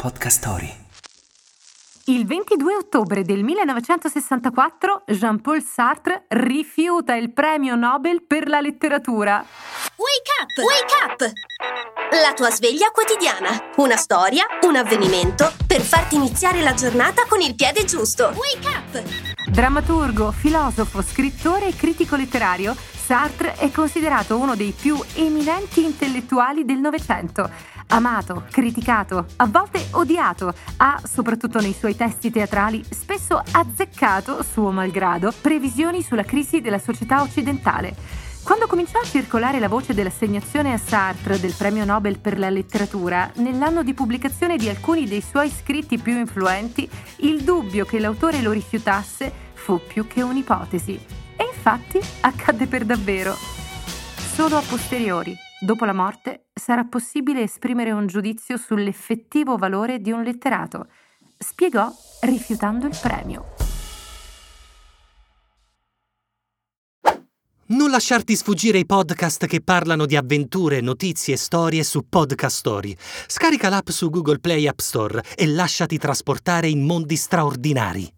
Podcast Story. Il 22 ottobre del 1964 Jean-Paul Sartre rifiuta il premio Nobel per la letteratura. Wake up! Wake up! La tua sveglia quotidiana. Una storia, un avvenimento per farti iniziare la giornata con il piede giusto. Wake up! Drammaturgo, filosofo, scrittore e critico letterario, Sartre è considerato uno dei più eminenti intellettuali del Novecento. Amato, criticato, a volte odiato, ha, soprattutto nei suoi testi teatrali, spesso azzeccato, suo malgrado, previsioni sulla crisi della società occidentale. Quando cominciò a circolare la voce dell'assegnazione a Sartre del premio Nobel per la letteratura, nell'anno di pubblicazione di alcuni dei suoi scritti più influenti, il dubbio che l'autore lo rifiutasse fu più che un'ipotesi. E infatti accadde per davvero. Solo a posteriori, dopo la morte, sarà possibile esprimere un giudizio sull'effettivo valore di un letterato, spiegò rifiutando il premio. Non lasciarti sfuggire i podcast che parlano di avventure, notizie e storie su Podcast Story. Scarica l'app su Google Play App Store e lasciati trasportare in mondi straordinari.